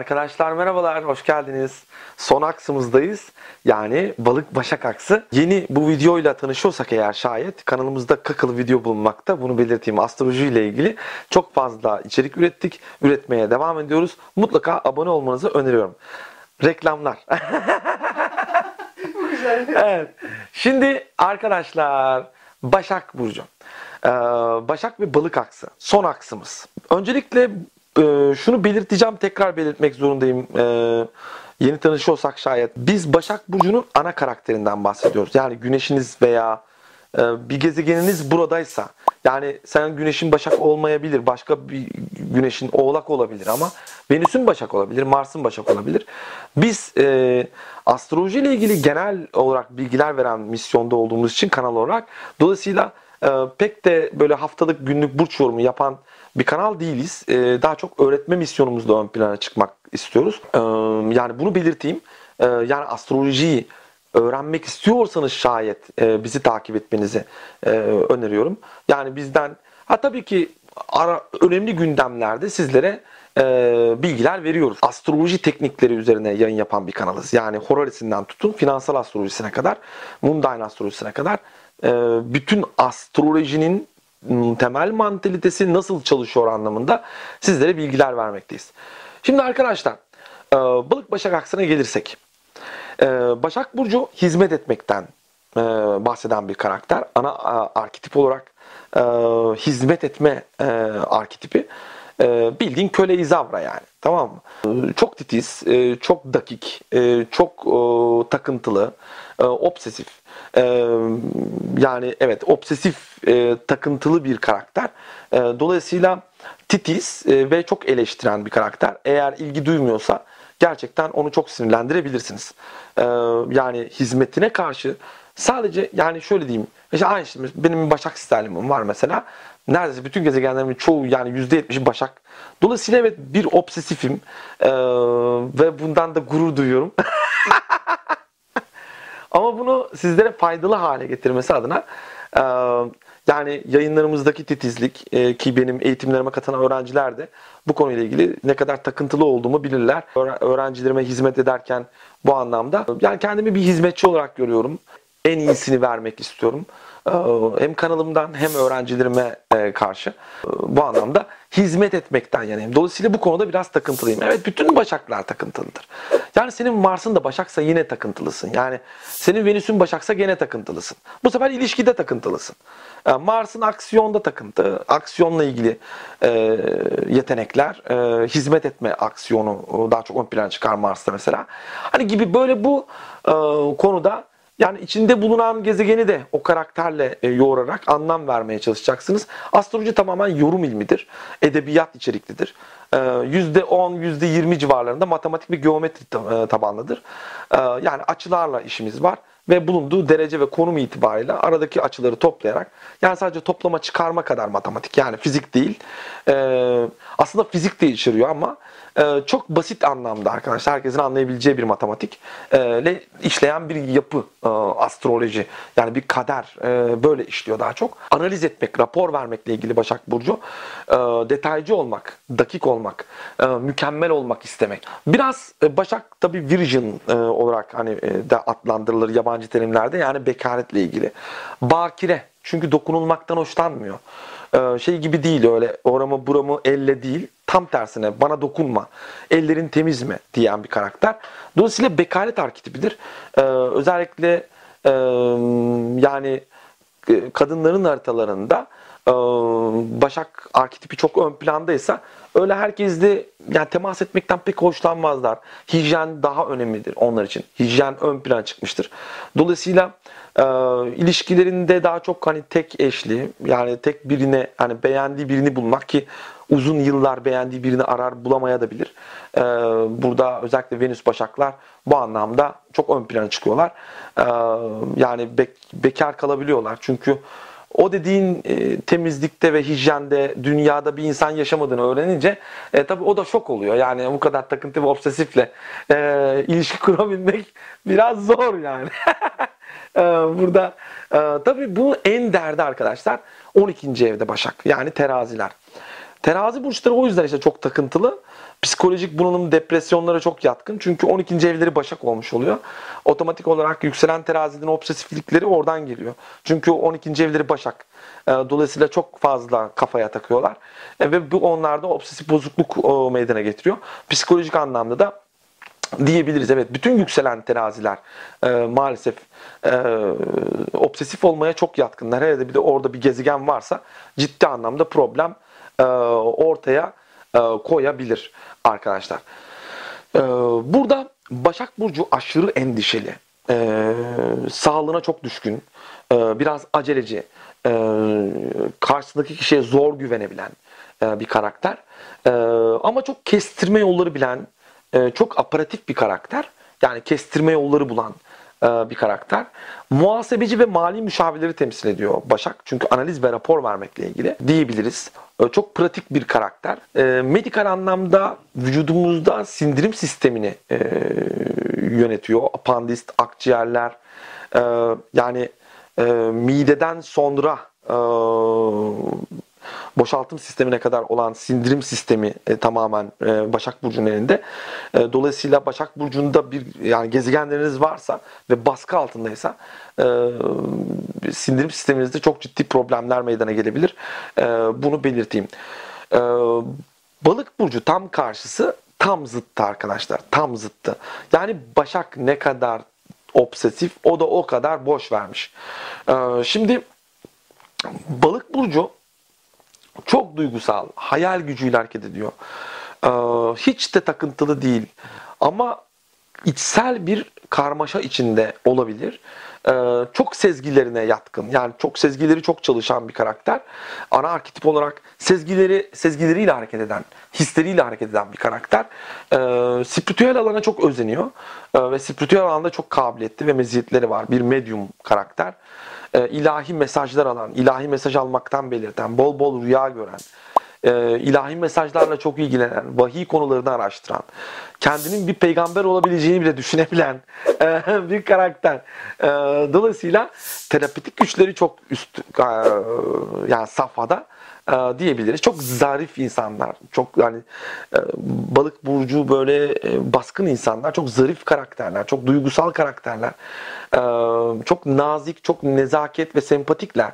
Arkadaşlar merhabalar, hoş geldiniz. Son aksımızdayız. Yani balık başak aksı. Yeni bu videoyla tanışıyorsak eğer şayet kanalımızda kakılı video bulunmakta. Bunu belirteyim. Astroloji ile ilgili çok fazla içerik ürettik. Üretmeye devam ediyoruz. Mutlaka abone olmanızı öneriyorum. Reklamlar. evet. Şimdi arkadaşlar Başak Burcu. Ee, Başak ve balık aksı. Son aksımız. Öncelikle e, şunu belirteceğim tekrar belirtmek zorundayım. E, yeni tanışıyorsak şayet. Biz Başak Burcu'nun ana karakterinden bahsediyoruz. Yani güneşiniz veya e, bir gezegeniniz buradaysa yani sen güneşin başak olmayabilir. Başka bir güneşin oğlak olabilir ama Venüs'ün başak olabilir. Mars'ın başak olabilir. Biz e, astroloji ile ilgili genel olarak bilgiler veren misyonda olduğumuz için kanal olarak dolayısıyla e, pek de böyle haftalık günlük burç yorumu yapan bir kanal değiliz. E, daha çok öğretme misyonumuzda ön plana çıkmak istiyoruz. E, yani bunu belirteyim. E, yani astrolojiyi öğrenmek istiyorsanız şayet e, bizi takip etmenizi e, öneriyorum. Yani bizden ha tabii ki ara, önemli gündemlerde sizlere e, bilgiler veriyoruz. Astroloji teknikleri üzerine yayın yapan bir kanalız. Yani horarisinden tutun finansal astrolojisine kadar, mundane astrolojisine kadar bütün astrolojinin temel mantalitesi nasıl çalışıyor anlamında sizlere bilgiler vermekteyiz. Şimdi arkadaşlar e, balık başak aksına gelirsek. E, başak Burcu hizmet etmekten e, bahseden bir karakter. Ana arketip olarak hizmet etme arketipi. Bildiğin köle izavra yani. Tamam mı? Çok titiz, çok dakik, çok takıntılı, obsesif. Yani evet obsesif, takıntılı bir karakter. Dolayısıyla titiz ve çok eleştiren bir karakter. Eğer ilgi duymuyorsa gerçekten onu çok sinirlendirebilirsiniz. Yani hizmetine karşı sadece yani şöyle diyeyim. İşte aynı şey, benim Başak sistemim var mesela neredeyse bütün gezegenlerimin çoğu yani %70'i Başak. Dolayısıyla evet bir obsesifim ee, ve bundan da gurur duyuyorum. Ama bunu sizlere faydalı hale getirmesi adına e, yani yayınlarımızdaki titizlik e, ki benim eğitimlerime katılan öğrenciler de bu konuyla ilgili ne kadar takıntılı olduğumu bilirler. Öğrencilerime hizmet ederken bu anlamda yani kendimi bir hizmetçi olarak görüyorum. En iyisini vermek istiyorum. Ee, hem kanalımdan hem öğrencilerime e, karşı e, bu anlamda hizmet etmekten yanayım. Dolayısıyla bu konuda biraz takıntılıyım. Evet bütün başaklar takıntılıdır. Yani senin Mars'ın da başaksa yine takıntılısın. Yani senin Venüs'ün başaksa gene takıntılısın. Bu sefer ilişkide takıntılısın. Ee, Mars'ın aksiyonda takıntı, aksiyonla ilgili e, yetenekler, e, hizmet etme aksiyonu daha çok ön plana çıkar Mars'ta mesela. Hani gibi böyle bu konuda yani içinde bulunan gezegeni de o karakterle e, yoğurarak anlam vermeye çalışacaksınız. Astroloji tamamen yorum ilmidir. Edebiyat içeriklidir. E, %10, %20 civarlarında matematik ve geometri e, tabanlıdır. E, yani açılarla işimiz var ve bulunduğu derece ve konum itibariyle aradaki açıları toplayarak yani sadece toplama çıkarma kadar matematik yani fizik değil. E, aslında fizik de içeriyor ama e, çok basit anlamda arkadaşlar herkesin anlayabileceği bir matematik ile işleyen bir yapı e, astroloji yani bir kader e, böyle işliyor daha çok. Analiz etmek, rapor vermekle ilgili Başak Burcu e, detaycı olmak, dakik olmak, e, mükemmel olmak istemek. Biraz Başak tabi virgin olarak hani de adlandırılır yabancı terimlerde yani bekaretle ilgili. Bakire çünkü dokunulmaktan hoşlanmıyor. Ee, şey gibi değil öyle oramı buramı elle değil tam tersine bana dokunma ellerin temiz mi diyen bir karakter. Dolayısıyla bekaret arketipidir. Ee, özellikle e, yani e, kadınların haritalarında e, Başak arketipi çok ön plandaysa öyle herkes de yani temas etmekten pek hoşlanmazlar. Hijyen daha önemlidir onlar için. Hijyen ön plana çıkmıştır. Dolayısıyla e, ilişkilerinde daha çok hani tek eşli yani tek birine hani beğendiği birini bulmak ki uzun yıllar beğendiği birini arar bulamaya da bilir. E, burada özellikle Venüs Başaklar bu anlamda çok ön plana çıkıyorlar. E, yani bek, bekar kalabiliyorlar çünkü o dediğin e, temizlikte ve hijyende dünyada bir insan yaşamadığını öğrenince e, tabii o da şok oluyor. Yani bu kadar takıntı ve obsesifle e, ilişki kurabilmek biraz zor yani. e, burada e, tabii bu en derdi arkadaşlar 12. evde Başak yani teraziler. Terazi burçları o yüzden işte çok takıntılı. Psikolojik bunalım, depresyonlara çok yatkın. Çünkü 12. evleri Başak olmuş oluyor. Otomatik olarak yükselen terazinin obsesiflikleri oradan geliyor. Çünkü 12. evleri Başak. E, dolayısıyla çok fazla kafaya takıyorlar. E, ve bu onlarda obsesif bozukluk meydana getiriyor. Psikolojik anlamda da diyebiliriz. Evet bütün yükselen teraziler e, maalesef e, obsesif olmaya çok yatkınlar. Hele de bir de orada bir gezegen varsa ciddi anlamda problem e, ortaya e, koyabilir arkadaşlar. E, burada Başak Burcu aşırı endişeli. E, sağlığına çok düşkün. E, biraz aceleci. E, karşısındaki kişiye zor güvenebilen e, bir karakter. E, ama çok kestirme yolları bilen, e, çok aparatif bir karakter. Yani kestirme yolları bulan e, bir karakter. Muhasebeci ve mali müşavirleri temsil ediyor Başak. Çünkü analiz ve rapor vermekle ilgili diyebiliriz. E, çok pratik bir karakter. E, medikal anlamda vücudumuzda sindirim sistemini e, yönetiyor. Apandist, akciğerler. E, yani e, mideden sonra e, boşaltım sistemine kadar olan sindirim sistemi e, tamamen e, Başak Burcu'nun elinde. E, dolayısıyla Başak Burcu'nda bir yani gezegenleriniz varsa ve baskı altındaysa e, sindirim sisteminizde çok ciddi problemler meydana gelebilir. E, bunu belirteyim. E, Balık Burcu tam karşısı tam zıttı arkadaşlar. Tam zıttı. Yani Başak ne kadar obsesif o da o kadar boş vermiş. E, şimdi Balık Burcu çok duygusal, hayal gücüyle hareket ediyor. Ee, hiç de takıntılı değil. Ama içsel bir karmaşa içinde olabilir. Ee, çok sezgilerine yatkın. Yani çok sezgileri çok çalışan bir karakter. Ana arketip olarak sezgileri sezgileriyle hareket eden, hisleriyle hareket eden bir karakter. Ee, spiritüel alana çok özeniyor. Ee, ve spiritüel alanda çok kabiliyetli ve meziyetleri var. Bir medium karakter e, ilahi mesajlar alan, ilahi mesaj almaktan belirten, bol bol rüya gören, e, ilahi mesajlarla çok ilgilenen, vahiy konularını araştıran, kendinin bir peygamber olabileceğini bile düşünebilen e, bir karakter. E, dolayısıyla terapetik güçleri çok üst, e, yani safhada e, diyebiliriz. Çok zarif insanlar. Çok yani e, balık burcu böyle e, baskın insanlar. Çok zarif karakterler. Çok duygusal karakterler. Çok nazik, çok nezaket ve sempatikler.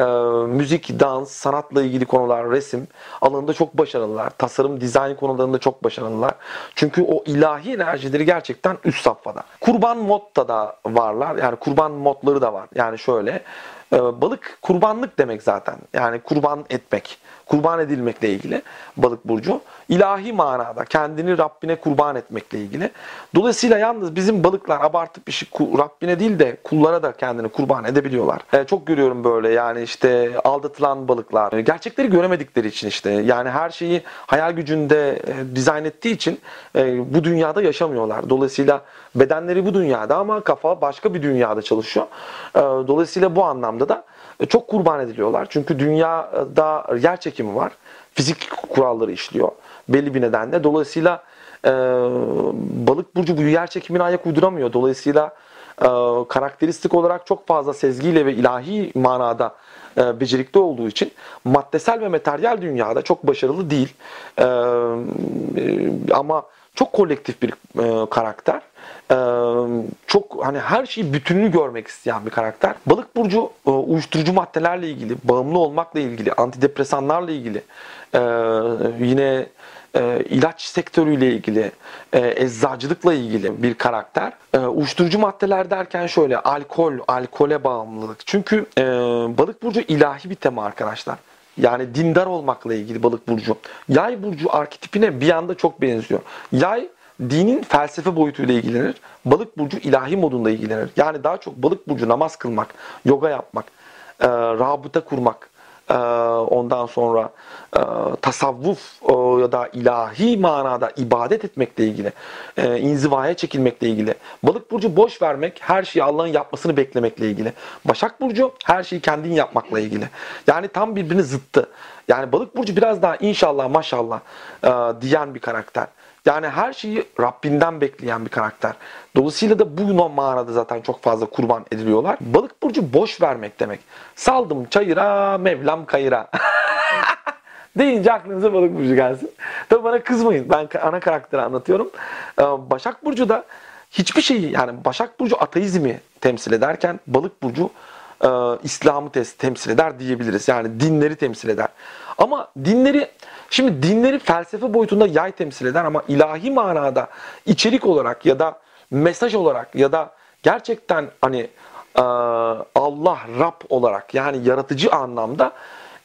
E, müzik, dans, sanatla ilgili konular, resim alanında çok başarılılar. Tasarım, dizayn konularında çok başarılılar. Çünkü o ilahi enerjileri gerçekten üst safhada. Kurban modda da varlar. Yani kurban modları da var. Yani şöyle ee, balık kurbanlık demek zaten. Yani kurban etmek, kurban edilmekle ilgili balık burcu. ilahi manada kendini Rabbine kurban etmekle ilgili. Dolayısıyla yalnız bizim balıklar abartıp şey Rabbine değil de kullara da kendini kurban edebiliyorlar. Ee, çok görüyorum böyle yani işte aldatılan balıklar. Gerçekleri göremedikleri için işte yani her şeyi hayal gücünde e, dizayn ettiği için e, bu dünyada yaşamıyorlar. Dolayısıyla bedenleri bu dünyada ama kafa başka bir dünyada çalışıyor. Dolayısıyla bu anlamda da e, çok kurban ediliyorlar. Çünkü dünyada yer çekimi var. Fizik kuralları işliyor belli bir nedenle. Dolayısıyla e, balık burcu bu yer çekimine ayak uyduramıyor. Dolayısıyla e, karakteristik olarak çok fazla sezgiyle ve ilahi manada e, becerikli olduğu için maddesel ve materyal dünyada çok başarılı değil. E, e, ama çok kolektif bir e, karakter. E, çok hani her şeyi bütününü görmek isteyen bir karakter. Balık burcu uyuşturucu maddelerle ilgili, bağımlı olmakla ilgili, antidepresanlarla ilgili, yine e, ilaç sektörüyle ilgili, e, eczacılıkla ilgili bir karakter. E, uyuşturucu maddeler derken şöyle alkol, alkole bağımlılık. Çünkü e, balık burcu ilahi bir tema arkadaşlar. Yani dindar olmakla ilgili balık burcu. Yay burcu arketipine bir anda çok benziyor. Yay dinin felsefe boyutuyla ilgilenir. Balık burcu ilahi modunda ilgilenir. Yani daha çok balık burcu namaz kılmak, yoga yapmak, e, rabıta kurmak, ondan sonra e, tasavvuf e, ya da ilahi manada ibadet etmekle ilgili, e, inzivaya çekilmekle ilgili. Balık burcu boş vermek, her şeyi Allah'ın yapmasını beklemekle ilgili. Başak burcu her şeyi kendin yapmakla ilgili. Yani tam birbirini zıttı. Yani balık burcu biraz daha inşallah maşallah diyen bir karakter. Yani her şeyi Rabbinden bekleyen bir karakter. Dolayısıyla da bu manada zaten çok fazla kurban ediliyorlar. Balık burcu boş vermek demek. Saldım çayıra, Mevlam kayıra. deyince aklınıza balık burcu gelsin. Tabii bana kızmayın. Ben ana karakteri anlatıyorum. Ee, Başak Burcu da hiçbir şeyi yani Başak Burcu ateizmi temsil ederken balık burcu e, İslam'ı temsil eder diyebiliriz. Yani dinleri temsil eder. Ama dinleri şimdi dinleri felsefe boyutunda yay temsil eder ama ilahi manada içerik olarak ya da mesaj olarak ya da gerçekten hani Allah Rab olarak yani yaratıcı anlamda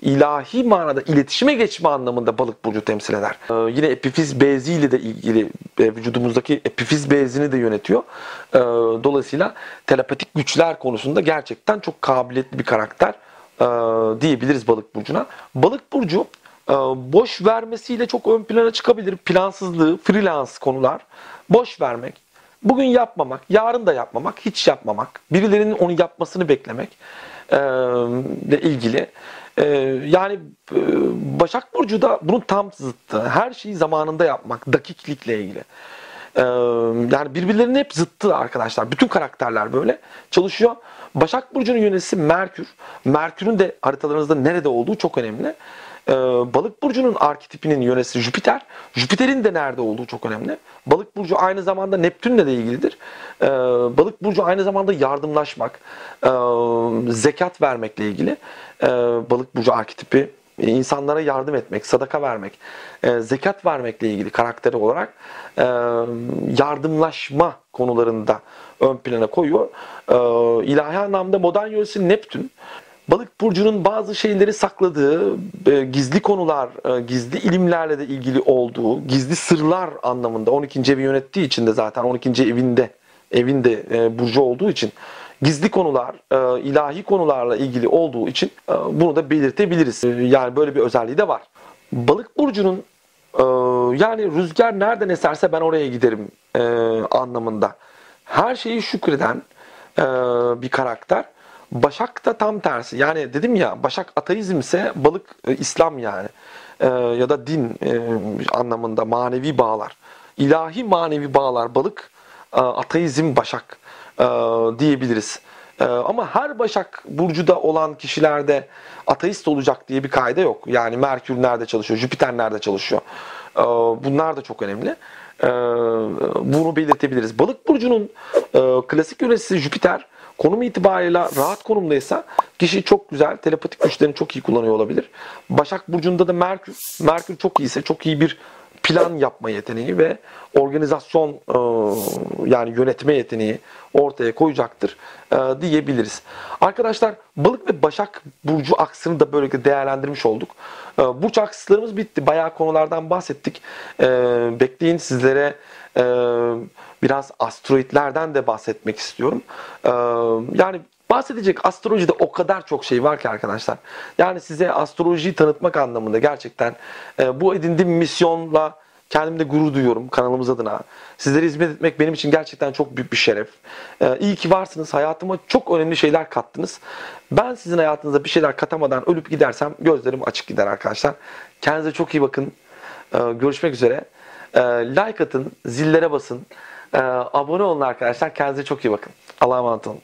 ilahi manada iletişime geçme anlamında balık burcu temsil eder. Yine epifiz beziyle de ilgili vücudumuzdaki epifiz bezini de yönetiyor. Dolayısıyla telepatik güçler konusunda gerçekten çok kabiliyetli bir karakter diyebiliriz balık burcuna. Balık burcu boş vermesiyle çok ön plana çıkabilir. Plansızlığı, freelance konular, boş vermek, bugün yapmamak, yarın da yapmamak, hiç yapmamak, birilerinin onu yapmasını beklemek e, ile ilgili ee, yani e, Başak Burcu da bunun tam zıttı. Her şeyi zamanında yapmak, dakiklikle ilgili. Ee, yani birbirlerinin hep zıttı arkadaşlar. Bütün karakterler böyle çalışıyor. Başak Burcu'nun yöneticisi Merkür. Merkür'ün de haritalarınızda nerede olduğu çok önemli. Ee, Balık burcunun arketipinin yöneticisi Jüpiter. Jüpiter'in de nerede olduğu çok önemli. Balık burcu aynı zamanda Neptün'le de ilgilidir. Ee, balık burcu aynı zamanda yardımlaşmak, e, zekat vermekle ilgili. Ee, balık burcu arketipi insanlara yardım etmek, sadaka vermek, e, zekat vermekle ilgili karakteri olarak e, yardımlaşma konularında ön plana koyuyor. E, ilahi anlamda modern yöresi Neptün. Balık burcunun bazı şeyleri sakladığı, e, gizli konular, e, gizli ilimlerle de ilgili olduğu, gizli sırlar anlamında 12. evi yönettiği için de zaten 12. evinde evinde e, burcu olduğu için gizli konular, ilahi konularla ilgili olduğu için bunu da belirtebiliriz. Yani böyle bir özelliği de var. Balık burcunun yani rüzgar nereden eserse ben oraya giderim anlamında. Her şeyi şükreden bir karakter. Başak da tam tersi. Yani dedim ya Başak ateizm ise balık e, İslam yani. E, ya da din e, anlamında manevi bağlar. İlahi manevi bağlar balık, e, ateizm Başak e, diyebiliriz. E, ama her Başak burcuda olan kişilerde ateist olacak diye bir kaide yok. Yani Merkür nerede çalışıyor, Jüpiter nerede çalışıyor. E, bunlar da çok önemli. E, bunu belirtebiliriz. Balık burcunun e, klasik yöneticisi Jüpiter konum itibariyle rahat konumdaysa kişi çok güzel telepatik güçlerini çok iyi kullanıyor olabilir. Başak Burcu'nda da Merkür. Merkür çok iyiyse çok iyi bir plan yapma yeteneği ve organizasyon e, yani yönetme yeteneği ortaya koyacaktır e, diyebiliriz. Arkadaşlar balık ve başak burcu aksını da böylelikle değerlendirmiş olduk. E, burç akslarımız bitti. Bayağı konulardan bahsettik. Bekleyin sizlere biraz asteroidlerden de bahsetmek istiyorum. Yani Bahsedecek astrolojide o kadar çok şey var ki arkadaşlar. Yani size astrolojiyi tanıtmak anlamında gerçekten e, bu edindiğim misyonla kendimde gurur duyuyorum kanalımız adına. Sizlere hizmet etmek benim için gerçekten çok büyük bir şeref. E, iyi ki varsınız. Hayatıma çok önemli şeyler kattınız. Ben sizin hayatınıza bir şeyler katamadan ölüp gidersem gözlerim açık gider arkadaşlar. Kendinize çok iyi bakın. E, görüşmek üzere. E, like atın, zillere basın. E, abone olun arkadaşlar. Kendinize çok iyi bakın. Allah'a emanet olun.